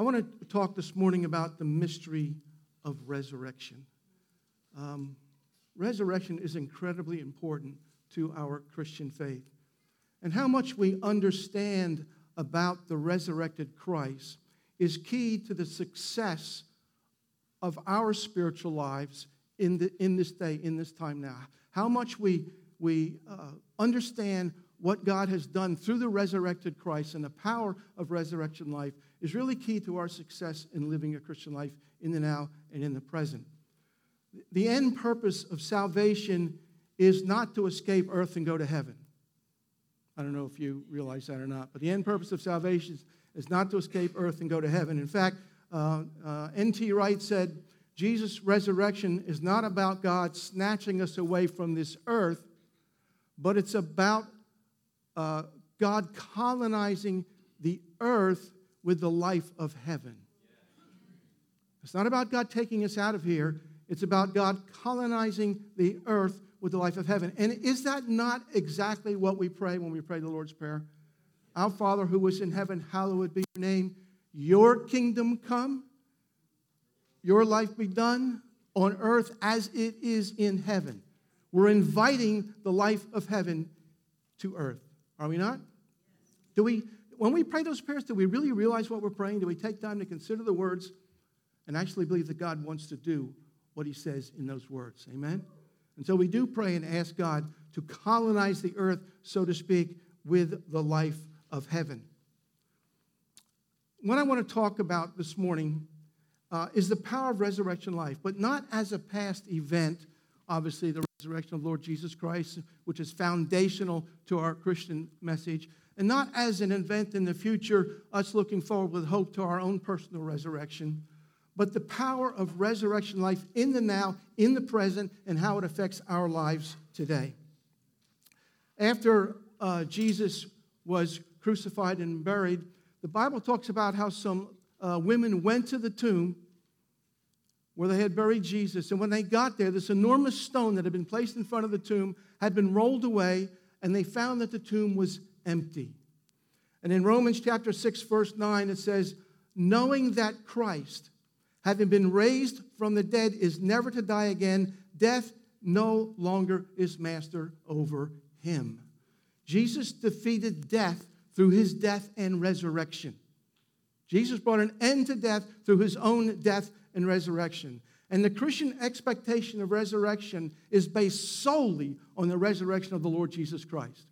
I want to talk this morning about the mystery of resurrection. Um, resurrection is incredibly important to our Christian faith. And how much we understand about the resurrected Christ is key to the success of our spiritual lives in, the, in this day, in this time now. How much we, we uh, understand what God has done through the resurrected Christ and the power of resurrection life is really key to our success in living a Christian life in the now and in the present. The end purpose of salvation is not to escape earth and go to heaven. I don't know if you realize that or not, but the end purpose of salvation is not to escape earth and go to heaven. In fact, uh, uh, N.T. Wright said, Jesus' resurrection is not about God snatching us away from this earth, but it's about uh, God colonizing the earth with the life of heaven. It's not about God taking us out of here, it's about God colonizing the earth with the life of heaven. And is that not exactly what we pray when we pray the Lord's Prayer? Our Father who is in heaven, hallowed be your name. Your kingdom come, your life be done on earth as it is in heaven. We're inviting the life of heaven to earth. Are we not? Do we, when we pray those prayers, do we really realize what we're praying? Do we take time to consider the words and actually believe that God wants to do what he says in those words? Amen? And so we do pray and ask God to colonize the earth, so to speak, with the life of heaven. What I want to talk about this morning uh, is the power of resurrection life, but not as a past event, obviously, the resurrection of Lord Jesus Christ, which is foundational to our Christian message, and not as an event in the future, us looking forward with hope to our own personal resurrection, but the power of resurrection life in the now, in the present, and how it affects our lives today. After uh, Jesus was crucified and buried, the Bible talks about how some uh, women went to the tomb where they had buried Jesus. And when they got there, this enormous stone that had been placed in front of the tomb had been rolled away, and they found that the tomb was empty. And in Romans chapter 6, verse 9, it says, Knowing that Christ, having been raised from the dead, is never to die again, death no longer is master over him. Jesus defeated death through his death and resurrection. Jesus brought an end to death through his own death and resurrection. And the Christian expectation of resurrection is based solely on the resurrection of the Lord Jesus Christ.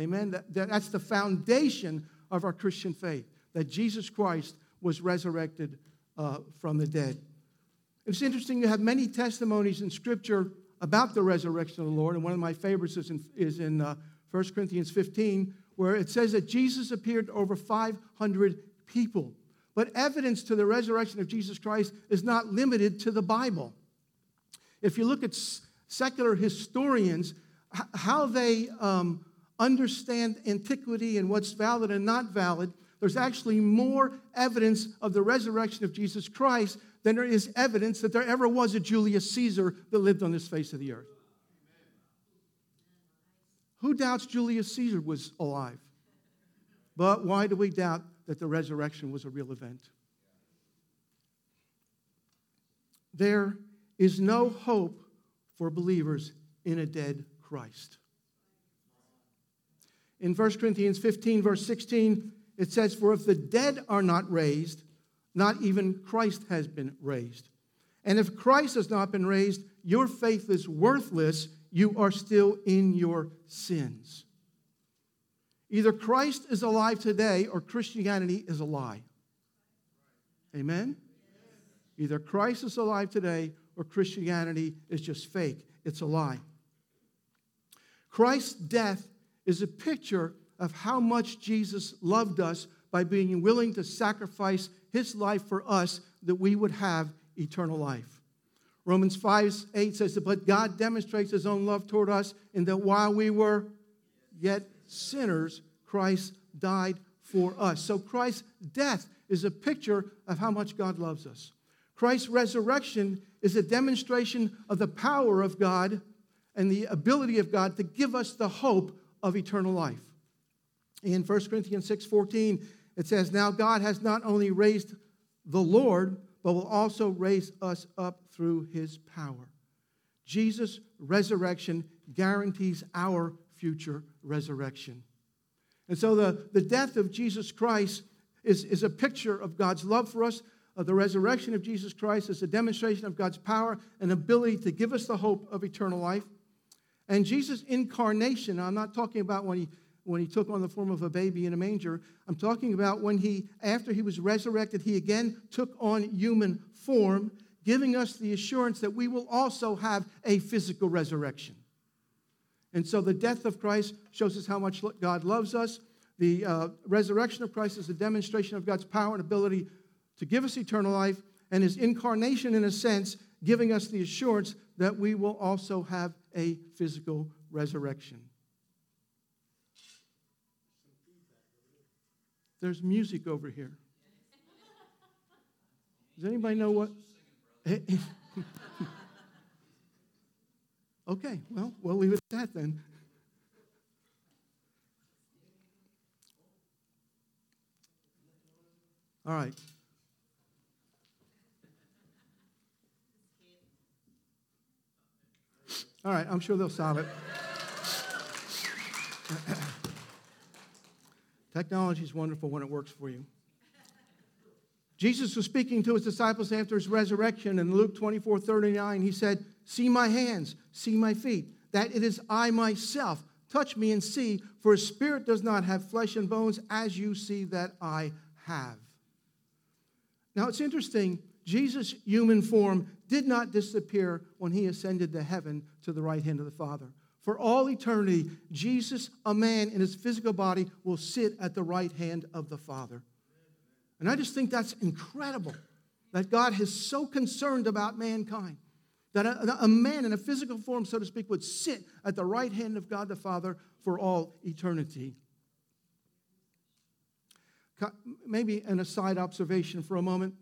Amen? That, that, that's the foundation of our Christian faith, that Jesus Christ was resurrected uh, from the dead. It's interesting, you have many testimonies in Scripture about the resurrection of the Lord, and one of my favorites is in, is in uh, 1 Corinthians 15, where it says that Jesus appeared to over 500 people. But evidence to the resurrection of Jesus Christ is not limited to the Bible. If you look at secular historians, how they um, understand antiquity and what's valid and not valid, there's actually more evidence of the resurrection of Jesus Christ than there is evidence that there ever was a Julius Caesar that lived on this face of the earth. Who doubts Julius Caesar was alive? But why do we doubt that the resurrection was a real event? There is no hope for believers in a dead Christ. In 1 Corinthians 15, verse 16, it says, For if the dead are not raised, not even Christ has been raised. And if Christ has not been raised, your faith is worthless you are still in your sins. Either Christ is alive today or Christianity is a lie. Amen? Either Christ is alive today or Christianity is just fake. It's a lie. Christ's death is a picture of how much Jesus loved us by being willing to sacrifice his life for us that we would have eternal life. Romans 5 8 says that, but God demonstrates his own love toward us in that while we were yet sinners, Christ died for us. So Christ's death is a picture of how much God loves us. Christ's resurrection is a demonstration of the power of God and the ability of God to give us the hope of eternal life. In 1 Corinthians 6:14, it says, Now God has not only raised the Lord, but will also raise us up through his power. Jesus' resurrection guarantees our future resurrection. And so the, the death of Jesus Christ is, is a picture of God's love for us. Uh, the resurrection of Jesus Christ is a demonstration of God's power and ability to give us the hope of eternal life. And Jesus' incarnation, I'm not talking about when he, when he took on the form of a baby in a manger. I'm talking about when he, after he was resurrected, he again took on human form, giving us the assurance that we will also have a physical resurrection. And so the death of Christ shows us how much God loves us. The uh, resurrection of Christ is a demonstration of God's power and ability to give us eternal life, and his incarnation, in a sense, giving us the assurance that we will also have a physical resurrection. There's music over here. Does anybody know what? Okay, well, we'll leave it at that then. All right. All right, I'm sure they'll solve it. Technology is wonderful when it works for you. Jesus was speaking to his disciples after his resurrection in Luke 24 39. He said, See my hands, see my feet, that it is I myself. Touch me and see, for a spirit does not have flesh and bones as you see that I have. Now it's interesting, Jesus' human form did not disappear when he ascended to heaven to the right hand of the Father. For all eternity, Jesus, a man in his physical body, will sit at the right hand of the Father. And I just think that's incredible that God is so concerned about mankind that a, a, man in a physical form, so to speak, would sit at the right hand of God the Father for all eternity. Maybe an aside observation for a moment.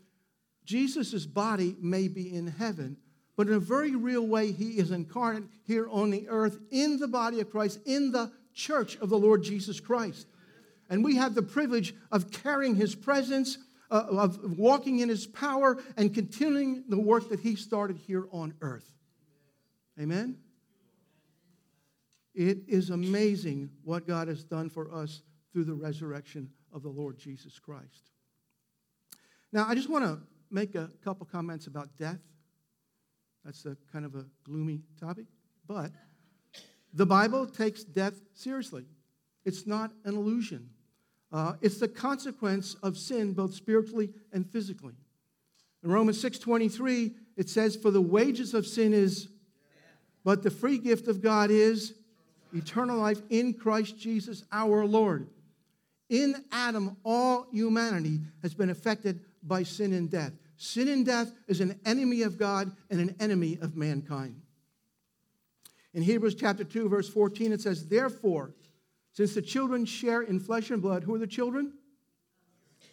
Jesus' body may be in heaven, but in a very real way, he is incarnate here on the earth in the body of Christ, in the church of the Lord Jesus Christ. And we have the privilege of carrying his presence uh, of walking in his power and continuing the work that he started here on earth. Amen? It is amazing what God has done for us through the resurrection of the Lord Jesus Christ. Now, I just want to make a couple comments about death. That's a kind of a gloomy topic, but the Bible takes death seriously. It's not an illusion. Uh, it's the consequence of sin, both spiritually and physically. In Romans 6:23, it says, "For the wages of sin is, but the free gift of God is eternal life in Christ Jesus our Lord." In Adam, all humanity has been affected by sin and death. Sin and death is an enemy of God and an enemy of mankind. In Hebrews chapter 2, verse 14, it says, Therefore, since the children share in flesh and blood, who are the children?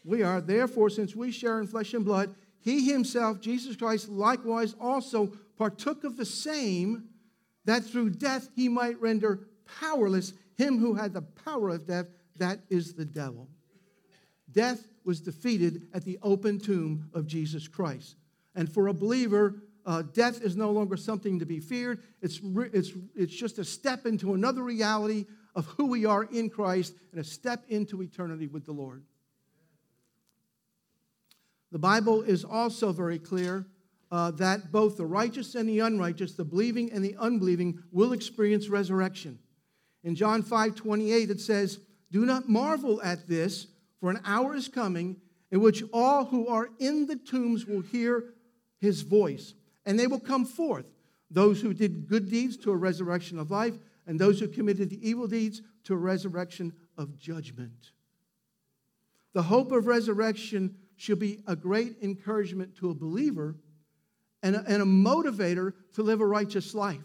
We are. Therefore, since we share in flesh and blood, he himself, Jesus Christ, likewise also partook of the same, that through death he might render powerless him who had the power of death, that is the devil. Death was defeated at the open tomb of Jesus Christ. And for a believer, uh, death is no longer something to be feared. It's, it's, it's just a step into another reality of who we are in Christ and a step into eternity with the Lord. The Bible is also very clear uh, that both the righteous and the unrighteous, the believing and the unbelieving, will experience resurrection. In John 5 28, it says, Do not marvel at this, for an hour is coming in which all who are in the tombs will hear his voice, and they will come forth, those who did good deeds to a resurrection of life, and those who committed the evil deeds to a resurrection of judgment. The hope of resurrection should be a great encouragement to a believer and a, and a motivator to live a righteous life.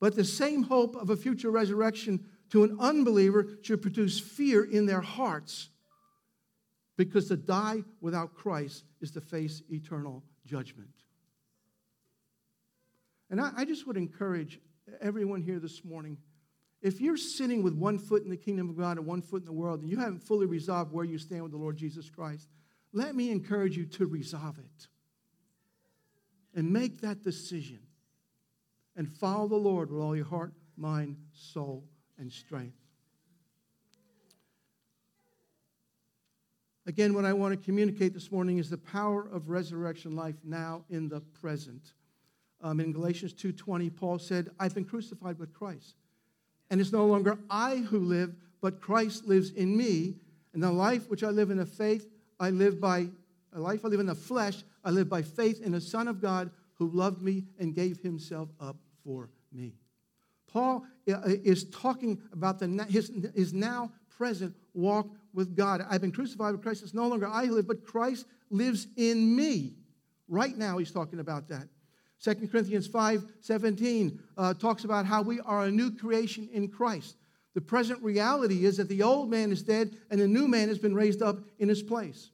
But the same hope of a future resurrection to an unbeliever should produce fear in their hearts because to die without Christ is to face eternal judgment. And I, I just would encourage everyone here this morning, if you're sitting with one foot in the kingdom of God and one foot in the world, and you haven't fully resolved where you stand with the Lord Jesus Christ, let me encourage you to resolve it and make that decision and follow the Lord with all your heart, mind, soul, and strength. Again, what I want to communicate this morning is the power of resurrection life now in the present. Um, in Galatians 2:20, Paul said, "I've been crucified with Christ, and it's no longer I who live, but Christ lives in me. And the life which I live in the faith, I live by a life I live in the flesh, I live by faith in the Son of God who loved me and gave Himself up for me." Paul uh, is talking about the, his, his now present walk with God. I've been crucified with Christ. It's no longer I who live, but Christ lives in me. Right now, he's talking about that. 2 Corinthians 5 17 uh, talks about how we are a new creation in Christ. The present reality is that the old man is dead and the new man has been raised up in his place.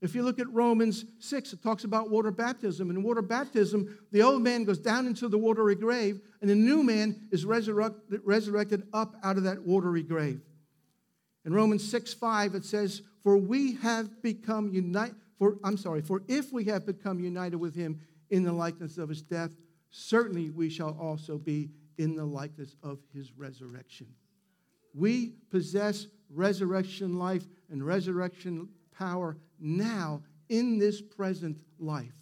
If you look at Romans 6, it talks about water baptism. In water baptism, the old man goes down into the watery grave, and the new man is resurrected, resurrected up out of that watery grave. In Romans 6 5, it says, For we have become united, for I'm sorry, for if we have become united with him in the likeness of his death, certainly we shall also be in the likeness of his resurrection. We possess resurrection life and resurrection power now in this present life.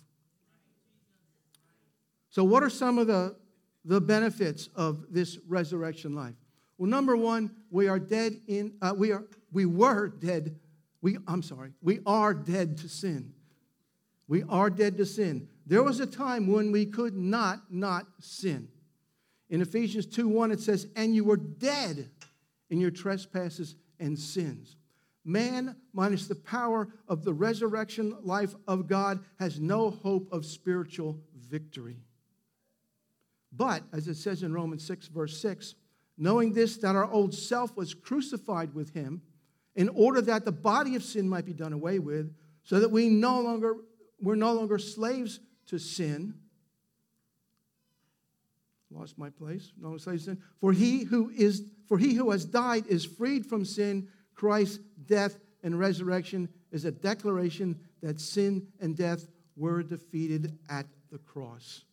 So, what are some of the, the benefits of this resurrection life? Well, number one, we are dead in, uh, we, are, we were dead. We, I'm sorry, we are dead to sin. We are dead to sin. There was a time when we could not not sin. In Ephesians 2 1, it says, And you were dead in your trespasses and sins. Man, minus the power of the resurrection life of God, has no hope of spiritual victory. But, as it says in Romans 6, verse 6, knowing this, that our old self was crucified with him, in order that the body of sin might be done away with, so that we no longer, we're no longer slaves to sin. Lost my place. No slaves to sin. For he who is for he who has died is freed from sin. Christ's death and resurrection is a declaration that sin and death were defeated at the cross.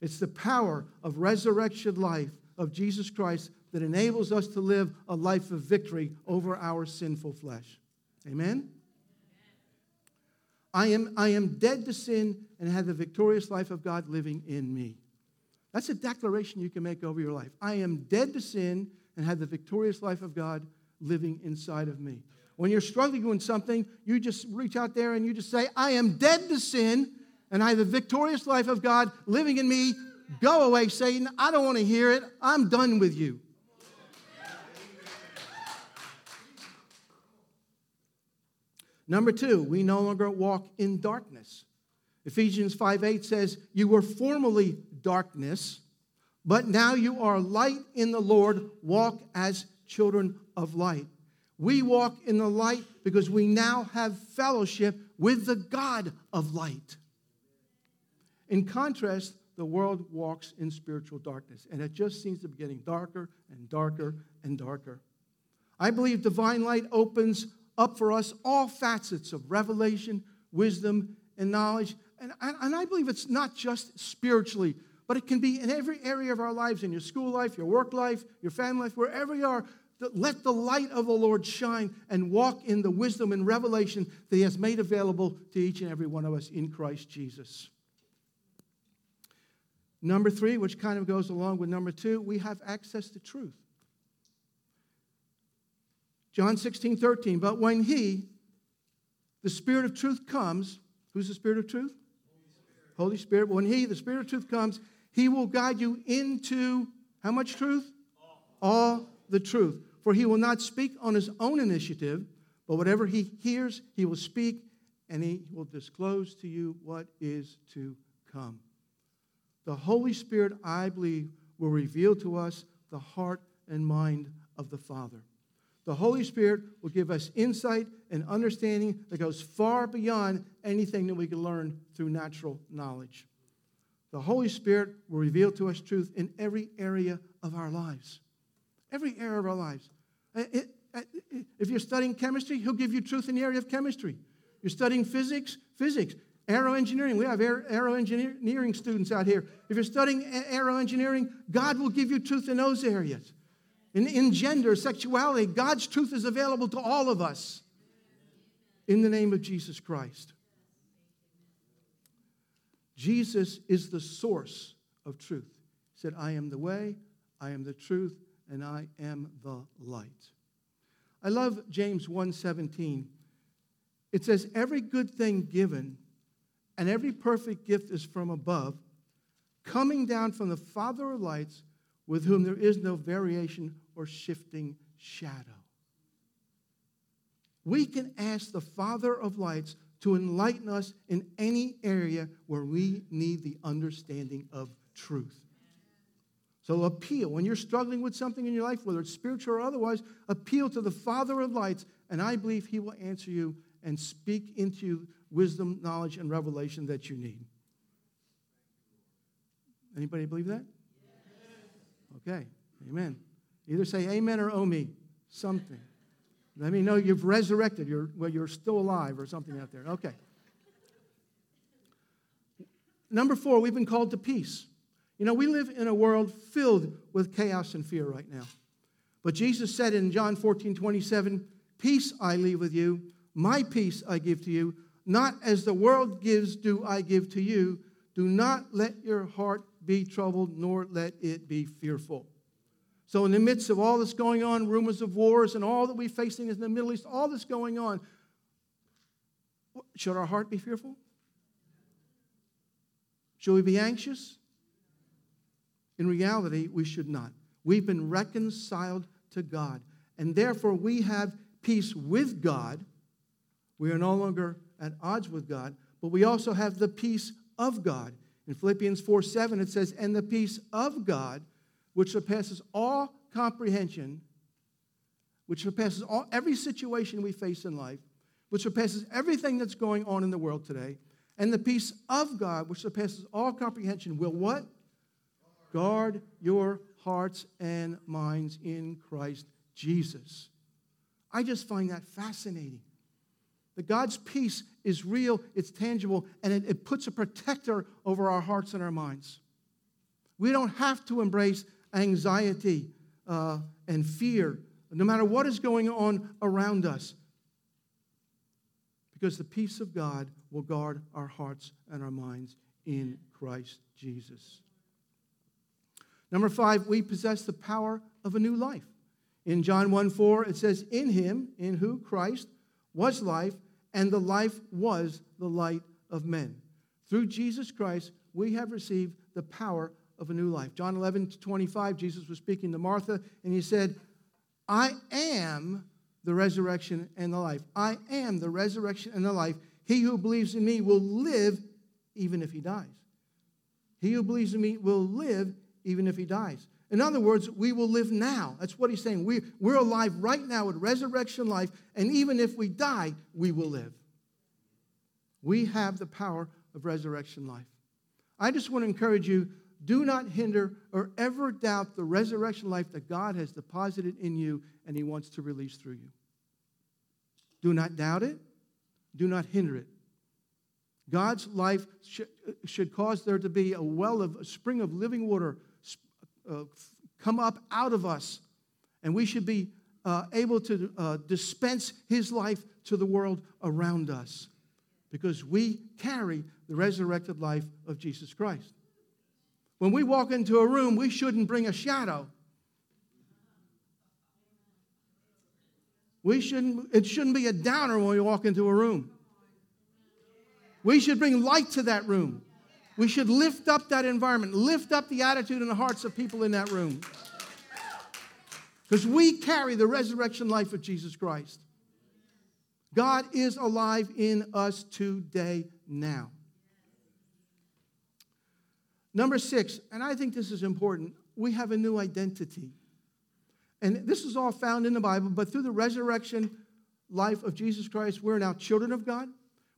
It's the power of resurrection life of Jesus Christ that enables us to live a life of victory over our sinful flesh. Amen? I am, I am dead to sin and have the victorious life of God living in me. That's a declaration you can make over your life. I am dead to sin and have the victorious life of God living inside of me. When you're struggling with something, you just reach out there and you just say, I am dead to sin and I have the victorious life of God living in me Go away, Satan. I don't want to hear it. I'm done with you. Number two, we no longer walk in darkness. Ephesians 5 8 says, You were formerly darkness, but now you are light in the Lord. Walk as children of light. We walk in the light because we now have fellowship with the God of light. In contrast, the world walks in spiritual darkness, and it just seems to be getting darker and darker and darker. I believe divine light opens up for us all facets of revelation, wisdom, and knowledge. And, and I believe it's not just spiritually, but it can be in every area of our lives in your school life, your work life, your family life, wherever you are. Let the light of the Lord shine and walk in the wisdom and revelation that He has made available to each and every one of us in Christ Jesus. Number three, which kind of goes along with number two, we have access to truth. John 16, 13. But when He, the Spirit of truth, comes, who's the Spirit of truth? Holy Spirit. Holy Spirit. When He, the Spirit of truth, comes, He will guide you into how much truth? All, All the truth. For He will not speak on His own initiative, but whatever He hears, He will speak, and He will disclose to you what is to come. The Holy Spirit, I believe, will reveal to us the heart and mind of the Father. The Holy Spirit will give us insight and understanding that goes far beyond anything that we can learn through natural knowledge. The Holy Spirit will reveal to us truth in every area of our lives. Every area of our lives. If you're studying chemistry, He'll give you truth in the area of chemistry. You're studying physics? Physics. Aero engineering. We have aero engineering students out here. If you're studying aero engineering, God will give you truth in those areas. In, in gender, sexuality, God's truth is available to all of us in the name of Jesus Christ. Jesus is the source of truth. He said, I am the way, I am the truth, and I am the light. I love James 1:17. It says, Every good thing given and every perfect gift is from above, coming down from the Father of lights, with whom there is no variation or shifting shadow. We can ask the Father of lights to enlighten us in any area where we need the understanding of truth. So appeal. When you're struggling with something in your life, whether it's spiritual or otherwise, appeal to the Father of lights, and I believe He will answer you and speak into wisdom, knowledge, and revelation that you need. Anybody believe that? Okay. Amen. Either say amen or oh me. Something. Let me know you've resurrected. You're, well, you're still alive or something out there. Okay. Number four, we've been called to peace. You know, we live in a world filled with chaos and fear right now. But Jesus said in John 14, 27, Peace I leave with you, my peace I give to you. Not as the world gives, do I give to you. Do not let your heart be troubled, nor let it be fearful. So, in the midst of all this going on, rumors of wars, and all that we're facing in the Middle East, all this going on, should our heart be fearful? Should we be anxious? In reality, we should not. We've been reconciled to God, and therefore we have peace with God. We are no longer at odds with God, but we also have the peace of God. In Philippians 4 7, it says, And the peace of God, which surpasses all comprehension, which surpasses all, every situation we face in life, which surpasses everything that's going on in the world today, and the peace of God, which surpasses all comprehension, will what? Guard your hearts and minds in Christ Jesus. I just find that fascinating. That God's peace is real, it's tangible, and it, it, puts a protector over our hearts and our minds. We don't have to embrace anxiety uh, and fear, no matter what is going on around us, because the peace of God will guard our hearts and our minds in Christ Jesus. Number five, we possess the power of a new life. In John 1 4, it says, In him, in who Christ was life, and the life was the light of men. Through Jesus Christ, we have received the power of a new life. John 11 to 25, Jesus was speaking to Martha, and he said, I am the resurrection and the life. I am the resurrection and the life. He who believes in me will live even if he dies. He who believes in me will live even if he dies. In other words, we will live now. That's what he's saying. We, we're alive right now with resurrection life, and even if we die, we will live. We have the power of resurrection life. I just want to encourage you do not hinder or ever doubt the resurrection life that God has deposited in you and he wants to release through you. Do not doubt it, do not hinder it. God's life should cause there to be a well of a spring of living water uh, come up out of us. And we should be uh, able to uh, dispense his life to the world around us because we carry the resurrected life of Jesus Christ. When we walk into a room, we shouldn't bring a shadow. We shouldn't, it shouldn't be a downer when we walk into a room. We should bring light to that room. We should lift up that environment, lift up the attitude and the hearts of people in that room. Because we carry the resurrection life of Jesus Christ. God is alive in us today, now. Number six, and I think this is important, we have a new identity. And this is all found in the Bible, but through the resurrection life of Jesus Christ, we're now children of God,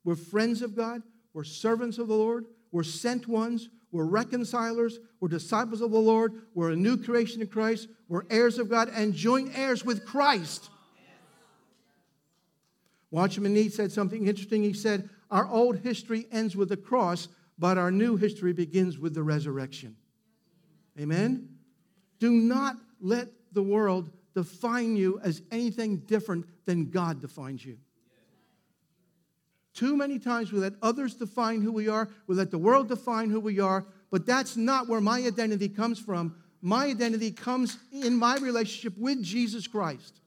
we're friends of God, we're servants of the Lord, we're sent ones. We're reconcilers. We're disciples of the Lord. We're a new creation in Christ. We're heirs of God and joint heirs with Christ. Watchman Nee said something interesting. He said, Our old history ends with the cross, but our new history begins with the resurrection. Amen? Do not let the world define you as anything different than God defines you. Too many times we let others define who we are, we let the world define who we are, but that's not where my identity comes from. My identity comes in my relationship with Jesus Christ.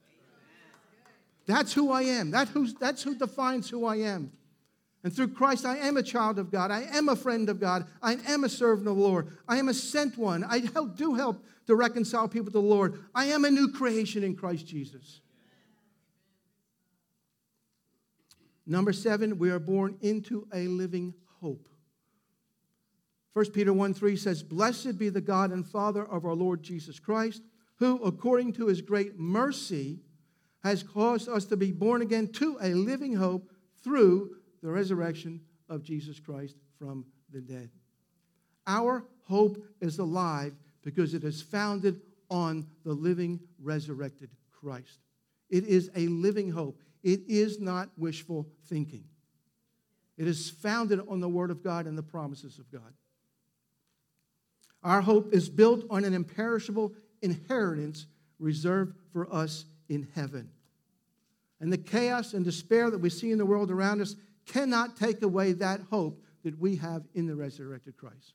That's who I am. That who's, that's who defines who I am. And through Christ, I am a child of God. I am a friend of God. I am a servant of the Lord. I am a sent one. I help, do help to reconcile people to the Lord. I am a new creation in Christ Jesus. Number seven, we are born into a living hope. 1 Peter 1 3 says, Blessed be the God and Father of our Lord Jesus Christ, who, according to his great mercy, has caused us to be born again to a living hope through the resurrection of Jesus Christ from the dead. Our hope is alive because it is founded on the living, resurrected Christ. It is a living hope. It is not wishful thinking. It is founded on the Word of God and the promises of God. Our hope is built on an imperishable inheritance reserved for us in heaven. And the chaos and despair that we see in the world around us cannot take away that hope that we have in the resurrected Christ.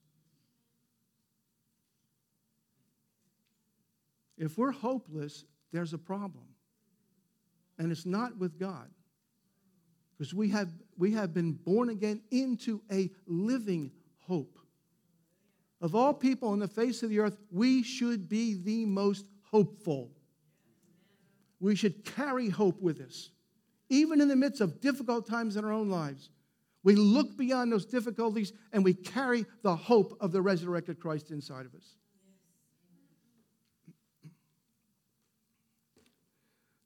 If we're hopeless, there's a problem and it's not with God. Because we have, we have been born again into a living hope. Of all people on the face of the earth, we should be the most hopeful. We should carry hope with us, even in the midst of difficult times in our own lives. We look beyond those difficulties and we carry the hope of the resurrected Christ inside of us.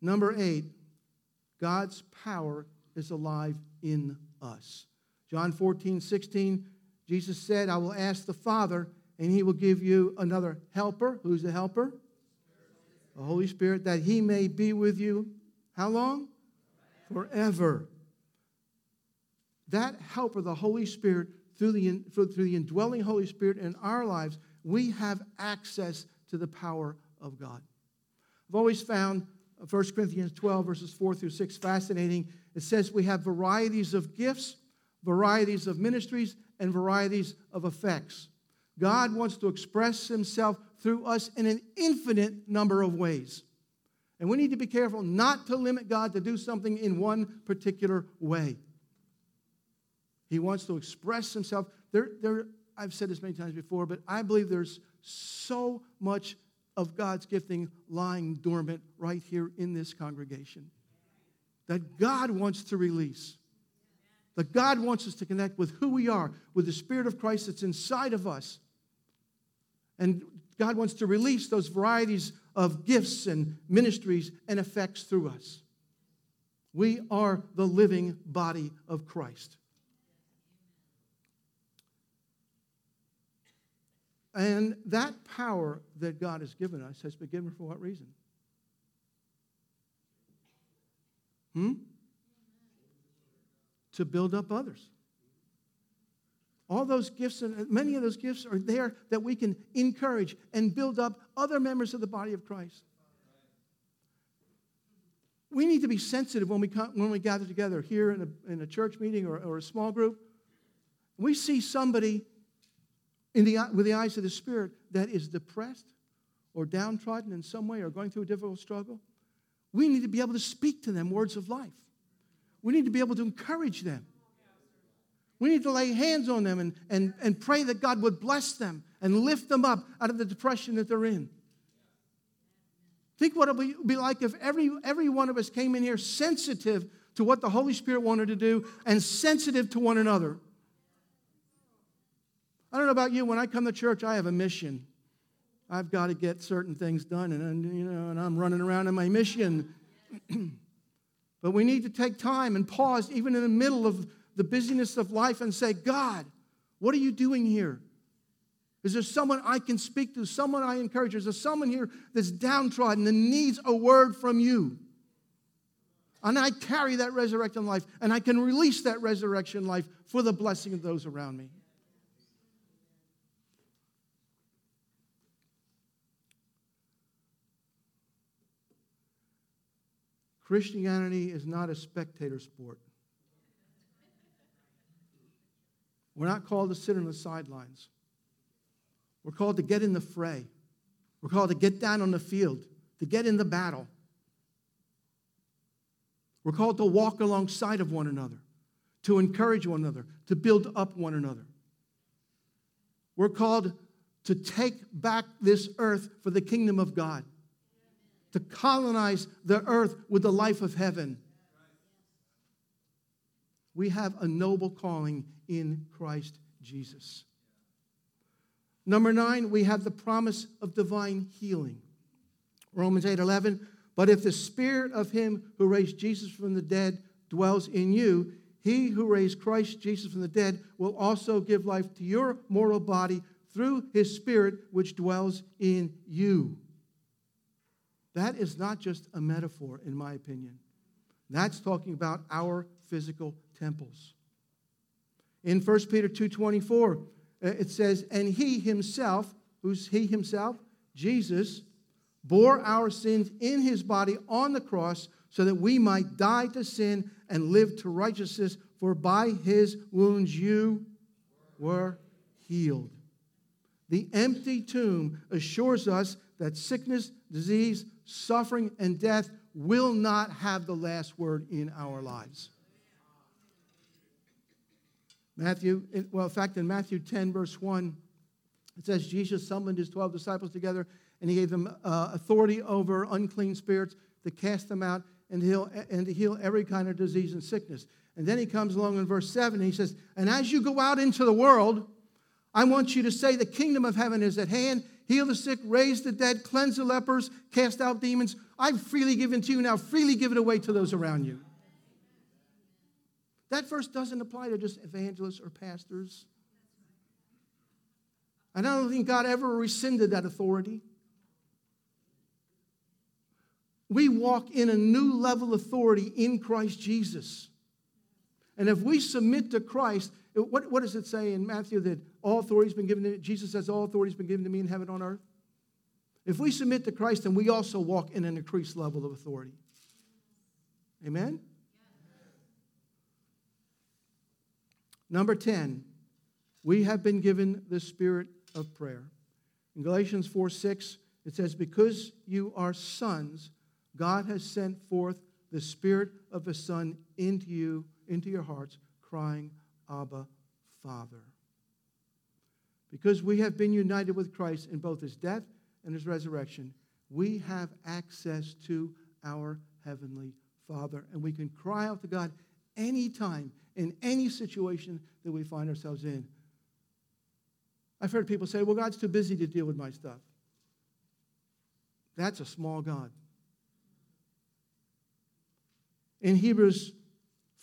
Number eight, God's power is alive in us. John 14, 16, Jesus said, I will ask the Father, and he will give you another helper. Who's the helper? The Holy Spirit, that he may be with you. How long? Forever. That helper, the Holy Spirit, through the, through the indwelling Holy Spirit in our lives, we have access to the power of God. I've always found 1 Corinthians 12, verses 4 through 6, fascinating. It says we have varieties of gifts, varieties of ministries, and varieties of effects. God wants to express himself through us in an infinite number of ways. And we need to be careful not to limit God to do something in one particular way. He wants to express himself. There, there, I've said this many times before, but I believe there's so much of God's gifting lying dormant right here in this congregation that God wants to release. That God wants us to connect with who we are, with the Spirit of Christ that's inside of us. And God wants to release those varieties of gifts and ministries and effects through us. We are the living body of Christ. And that power that God has given us has been given for what reason? Hmm? To build up others. All those gifts, and many of those gifts are there that we can encourage and build up other members of the body of Christ. We need to be sensitive when we, come, when we gather together here in a, in a church meeting or, or a small group. We see somebody in the, with the eyes of the Spirit that is depressed or downtrodden in some way or going through a difficult struggle, we need to be able to speak to them words of life. We need to be able to encourage them. We need to lay hands on them and, and, and pray that God would bless them and lift them up out of the depression that they're in. Think what it would be like if every, every one of us came in here sensitive to what the Holy Spirit wanted to do and sensitive to one another. I don't know about you, when I come to church, I have a mission. I've got to get certain things done, and, you know, and I'm running around in my mission. but we need to take time and pause, even in the middle of the busyness of life, and say, God, what are you doing here? Is there someone I can speak to, someone I encourage? Is there someone here that's downtrodden and needs a word from you? And I carry that resurrection life, and I can release that resurrection life for the blessing of those around me. Christianity is not a spectator sport. We're not called to sit on the sidelines. We're called to get in the fray. We're called to get down on the field, to get in the battle. We're called to walk alongside of one another, to encourage one another, to build up one another. We're called to take back this earth for the kingdom of God to colonize the earth with the life of heaven. We have a noble calling in Christ Jesus. Number nine, we have the promise of divine healing. Romans 8 11. But if the spirit of him who raised Jesus from the dead dwells in you, he who raised Christ Jesus from the dead will also give life to your mortal body through his spirit which dwells in you. That is not just a metaphor, in my opinion. That's talking about our physical temples. In 1 Peter 2.24, uh, it says, And he himself, who's he himself? Jesus, bore our sins in his body on the cross so that we might die to sin and live to righteousness, for by his wounds you were healed. The empty tomb assures us that sickness, disease, suffering, and death will not have the last word in our lives. Matthew, well, in fact, in Matthew 10, verse 1, it says Jesus summoned his 12 disciples together and he gave them uh, authority over unclean spirits to cast them out and, heal, and to heal every kind of disease and sickness. And then he comes along in verse 7 and he says, And as you go out into the world, I want you to say, The kingdom of heaven is at hand heal the sick, raise the dead, cleanse the lepers, cast out demons. I've freely given to you, now freely give it away to those around you. That verse doesn't apply to just evangelists or pastors. And I don't think God ever rescinded that authority. We walk in a new level of authority in Christ Jesus. And if we submit to Christ, what, what does it say in Matthew that all authority has been given to? Jesus says, All authority has been given to me in heaven on earth. If we submit to Christ, then we also walk in an increased level of authority. Amen? Number 10, we have been given the spirit of prayer. In Galatians 4 6, it says, Because you are sons, God has sent forth the spirit of the Son into you, into your hearts, crying, Abba, Father. Because we have been united with Christ in both his death and his resurrection, we have access to our heavenly Father. And we can cry out to God anytime, in any situation that we find ourselves in. I've heard people say, well, God's too busy to deal with my stuff. That's a small God. In Hebrews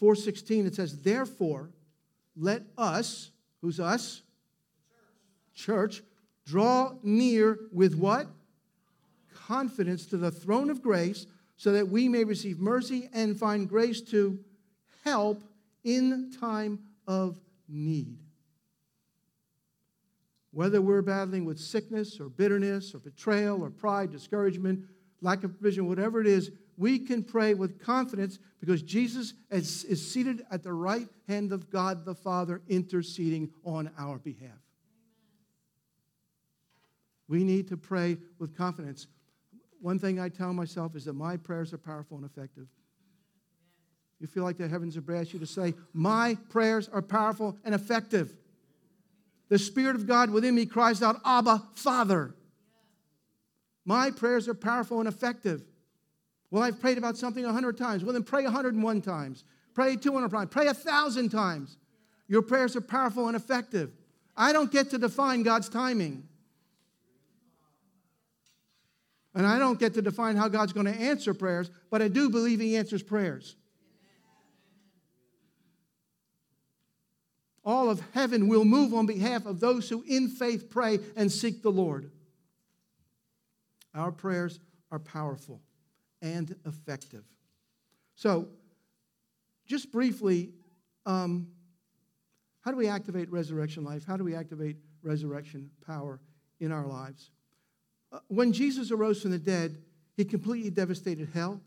4:16 it says, "Therefore, let us, who's us? Church, draw near with what? Confidence to the throne of grace so that we may receive mercy and find grace to help in time of need. Whether we're battling with sickness or bitterness or betrayal or pride, discouragement, lack of provision, whatever it is, we can pray with confidence because Jesus is, seated at the right hand of God the Father, interceding on our behalf. We need to pray with confidence. One thing I tell myself is that my prayers are powerful and effective. You feel like the heavens have asked you to say, My prayers are powerful and effective. The Spirit of God within me cries out, Abba, Father. My prayers are powerful and effective. Well, I've prayed about something a hundred times. Well, then pray a hundred and one times. Pray 200 times. Pray a thousand times. Your prayers are powerful and effective. I don't get to define God's timing. And I don't get to define how God's going to answer prayers, but I do believe He answers prayers. All of heaven will move on behalf of those who in faith pray and seek the Lord. Our prayers are powerful and effective. So, just briefly, um, how do we activate resurrection life? How do we activate resurrection power in our lives? Uh, when Jesus arose from the dead, he completely devastated hell.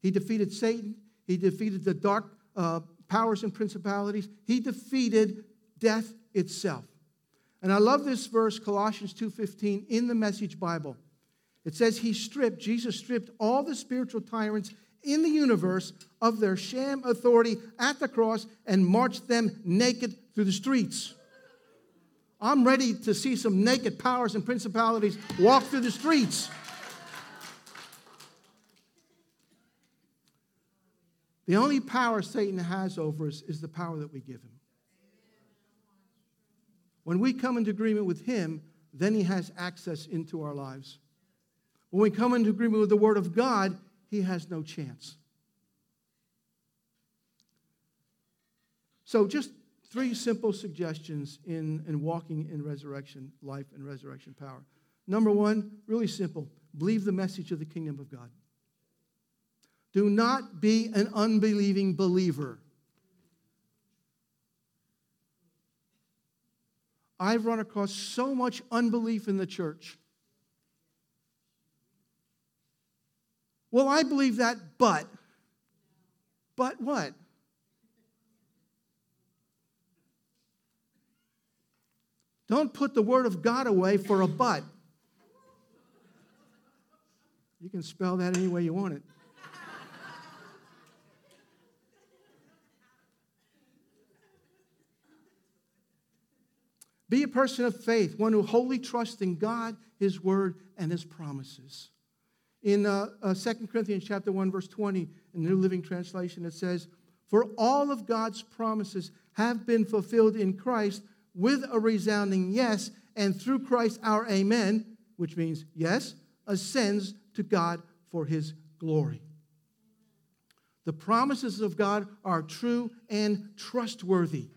He defeated Satan. He defeated the dark uh, powers and principalities. He defeated death itself. And I love this verse, Colossians 2:15, in the Message Bible. It says he stripped, Jesus stripped all the spiritual tyrants in the universe of their sham authority at the cross and marched them naked through the streets. I'm ready to see some naked powers and principalities walk through the streets. The only power Satan has over us is the power that we give him. When we come into agreement with him, then he has access into our lives. When we come into agreement with the Word of God, he has no chance. So, just three simple suggestions in, in walking in resurrection life and resurrection power. Number one, really simple believe the message of the kingdom of God. Do not be an unbelieving believer. I've run across so much unbelief in the church. Well, I believe that, but. But what? Don't put the word of God away for a but. You can spell that any way you want it. Be a person of faith, one who wholly trusts in God, His Word, and His promises. In uh, uh, 2 Corinthians chapter 1, verse 20, in the New Living Translation, it says, For all of God's promises have been fulfilled in Christ with a resounding yes, and through Christ our amen, which means yes, ascends to God for his glory. The promises of God are true and trustworthy.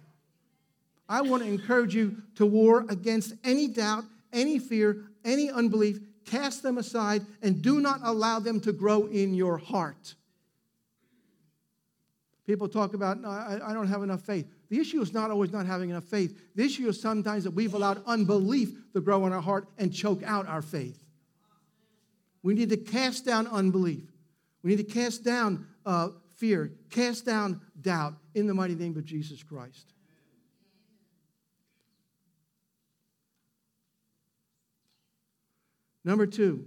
I want to encourage you to war against any doubt, any fear, any unbelief. Cast them aside and do not allow them to grow in your heart. People talk about, no, I, I don't have enough faith. The issue is not always not having enough faith. The issue is sometimes that we've allowed unbelief to grow in our heart and choke out our faith. We need to cast down unbelief. We need to cast down uh, fear, cast down doubt in the mighty name of Jesus Christ. Number two,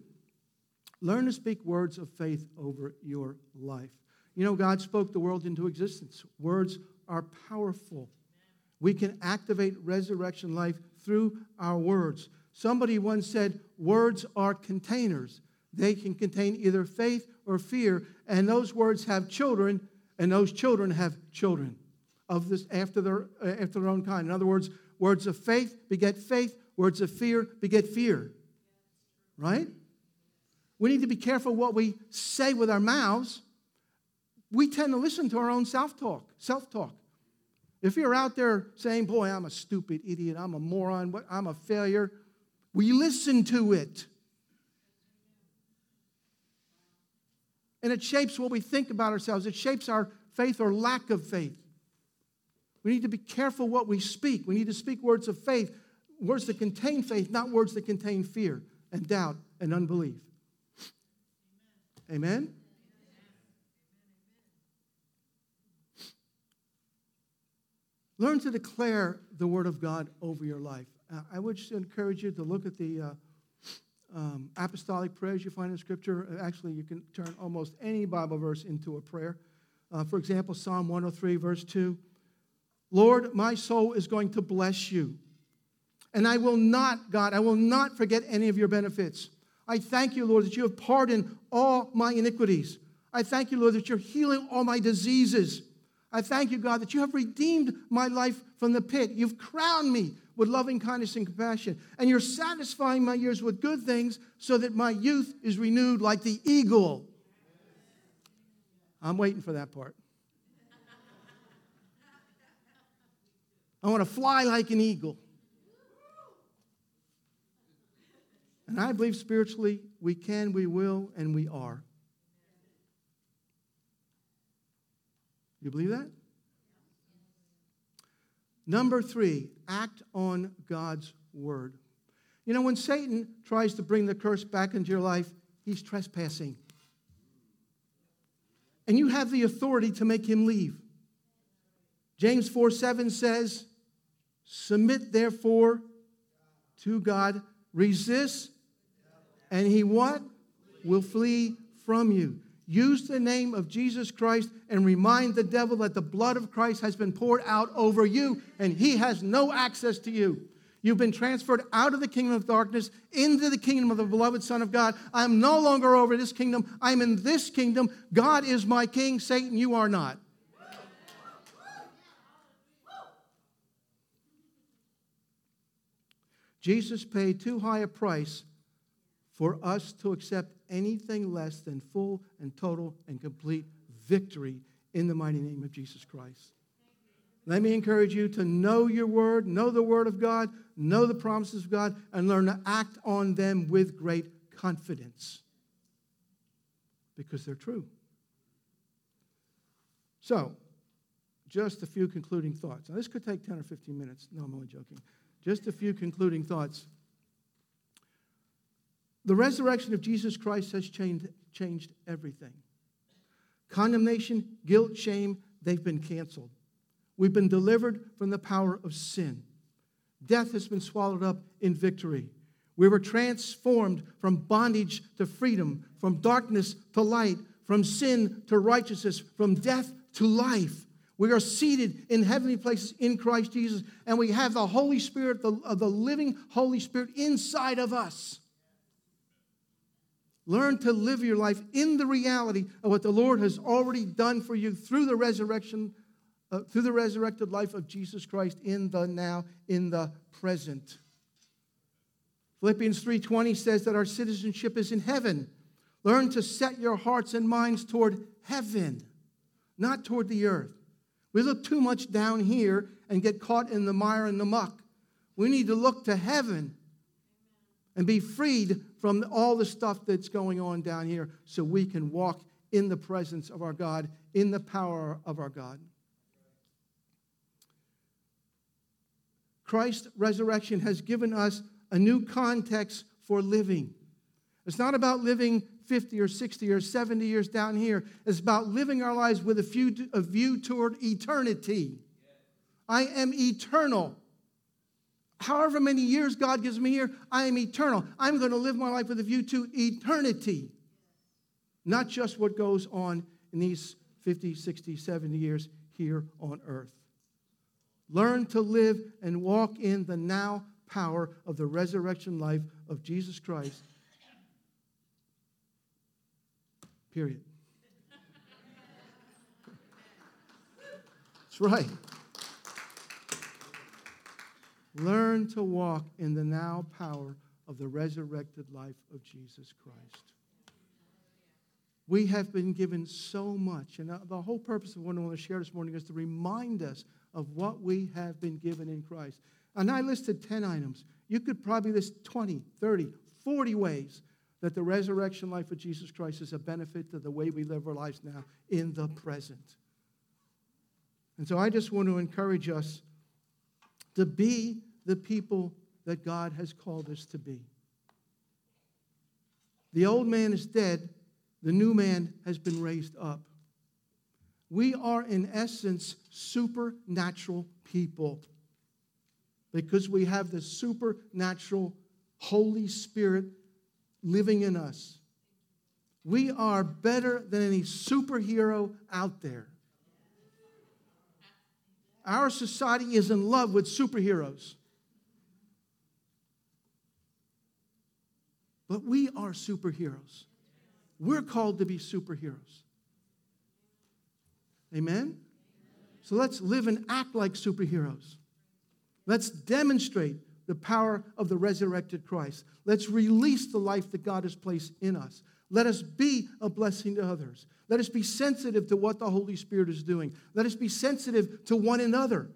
learn to speak words of faith over your life. You know, God spoke the world into existence. Words are powerful. We can activate resurrection life through our words. Somebody once said, Words are containers. They can contain either faith or fear, and those words have children, and those children have children of this after their, uh, after their own kind. In other words, words of faith beget faith, words of fear beget fear right? We need to be careful what we say with our mouths. We tend to listen to our own self talk, self talk. If you're out there saying, Boy, I'm a stupid idiot, I'm a moron, I'm a failure, we listen to it. And it shapes what we think about ourselves, it shapes our faith or lack of faith. We need to be careful what we speak. We need to speak words of faith, words that contain faith, not words that contain fear and doubt and unbelief. Amen? Learn to declare the Word of God over your life. Uh, I would encourage you to look at the uh, um, apostolic prayers you find in Scripture. Uh, actually, you can turn almost any Bible verse into a prayer. Uh, for example, Psalm 103, verse 2 Lord, my soul is going to bless you. And I will not, God, I will not forget any of your benefits. I thank you, Lord, that you have pardoned all my iniquities. I thank you, Lord, that you're healing all my diseases. I thank you, God, that you have redeemed my life from the pit. You've crowned me with loving kindness and compassion. And you're satisfying my years with good things so that my youth is renewed like the eagle. I'm waiting for that part. I want to fly like an eagle. And I believe spiritually we can, we will, and we are. You believe that? Number three, act on God's word. You know, when Satan tries to bring the curse back into your life, he's trespassing. And you have the authority to make him leave. James 4 7 says, Submit therefore to God, resist, and he what? Will flee from you. Use the name of Jesus Christ and remind the devil that the blood of Christ has been poured out over you and he has no access to you. You've been transferred out of the kingdom of darkness into the kingdom of the beloved Son of God. I'm no longer over this kingdom. I'm in this kingdom. God is my king. Satan, you are not. Jesus paid too high a price for us to accept anything less than full and total and complete victory in the mighty name of Jesus Christ. Let me encourage you to know your word, know the word of God, know the promises of God, and learn to act on them with great confidence because they're true. So, just a few concluding thoughts. Now, this could take 10 or 15 minutes. No, I'm only joking. Just a few concluding thoughts. The resurrection of Jesus Christ has changed, changed everything. Condemnation, guilt, shame, they've been canceled. We've been delivered from the power of sin. Death has been swallowed up in victory. We were transformed from bondage to freedom, from darkness to light, from sin to righteousness, from death to life. We are seated in heavenly places in Christ Jesus, and we have the Holy Spirit, the, uh, the living Holy Spirit inside of us. Learn to live your life in the reality of what the Lord has already done for you through the resurrection, uh, through the resurrected life of Jesus Christ in the now, in the present. Philippians 3:20 says that our citizenship is in heaven. Learn to set your hearts and minds toward heaven, not toward the earth. We look too much down here and get caught in the mire and the muck. We need to look to heaven and be freed from all the stuff that's going on down here so we can walk in the presence of our God, in the power of our God. Christ's resurrection has given us a new context for living. It's not about living 50 or 60 or 70 years down here. It's about living our lives with a, few, a view toward eternity. I am eternal however many years God gives me here, I am eternal. I'm going to live my life with a view to eternity, not just what goes on in these 50, 60, 70 years here on earth. Learn to live and walk in the now power of the resurrection life of Jesus Christ. Period. That's right. Learn to walk in the now power of the resurrected life of Jesus Christ. We have been given so much, and uh, the whole purpose of what I want to share this morning is to remind us of what we have been given in Christ. And I listed 10 items. You could probably list 20, 30, 40 ways that the resurrection life of Jesus Christ is a benefit to the way we live our lives now in the present. And so I just want to encourage us to be the people that God has called us to be. The old man is dead, the new man has been raised up. We are, in essence, supernatural people because we have the supernatural Holy Spirit living in us. We are better than any superhero out there. Our society is in love with superheroes. But we are superheroes. We're called to be superheroes. Amen? So let's live and act like superheroes. Let's demonstrate the power of the resurrected Christ. Let's release the life that God has placed in us. Let us be a blessing to others. Let us be sensitive to what the Holy Spirit is doing. Let us be sensitive to one another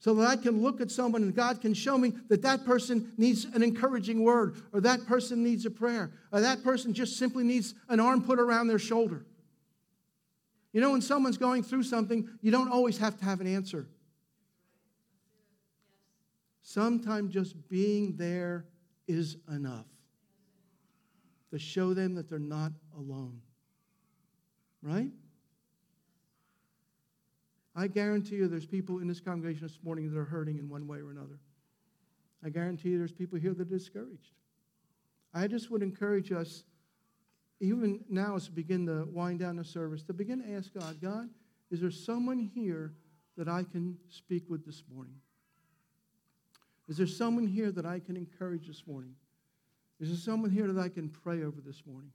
so that I can look at someone and God can show me that that person needs an encouraging word, or that person needs a prayer, or that person just simply needs an arm put around their shoulder. You know, when someone's going through something, you don't always have to have an answer. Sometimes just being there is enough to show them that they're not alone. Right? I guarantee you there's people in this congregation this morning that are hurting in one way or another. I guarantee you there's people here that are discouraged. I just would encourage us, even now as we begin to wind down the service, to begin to ask God, God, is there someone here that I can speak with this morning? Is there someone here that I can encourage this morning? Is there someone here that I can pray over this morning?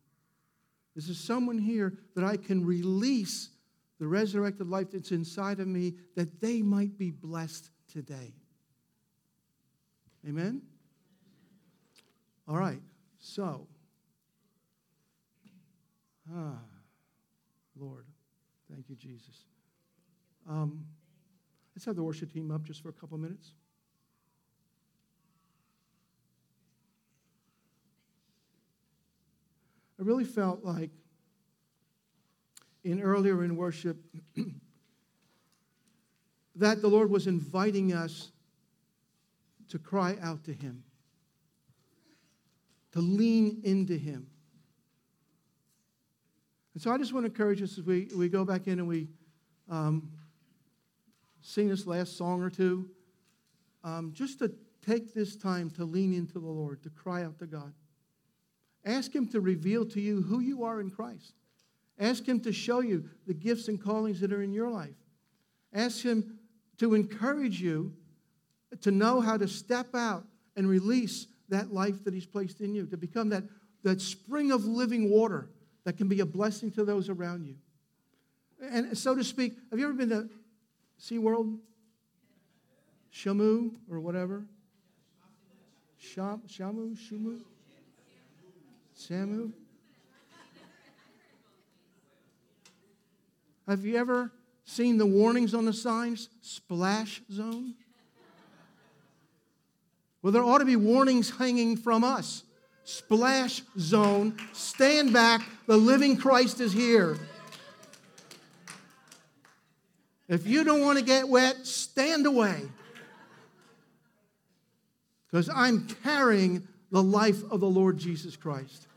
Is there someone here that I can release the resurrected life that's inside of me that they might be blessed today? Amen? All right, so, ah, Lord, thank you, Jesus. Um, let's have the worship team up just for a couple minutes. I really felt like in earlier in worship that the Lord was inviting us to cry out to Him, to lean into Him. And so I just want to encourage us as we, we go back in and we um, sing this last song or two, um, just to take this time to lean into the Lord, to cry out to God. Ask Him to reveal to you who you are in Christ. Ask Him to show you the gifts and callings that are in your life. Ask Him to encourage you to know how to step out and release that life that He's placed in you, to become that, that spring of living water that can be a blessing to those around you. And so to speak, have you ever been to SeaWorld? Shamu or whatever? Sham, Shamu? Shumu? Samu? Have you ever seen the warnings on the signs? Splash zone? Well, there ought to be warnings hanging from us. Splash zone, stand back, the living Christ is here. If you don't want to get wet, stand away. Because I'm carrying the life of the Lord Jesus Christ.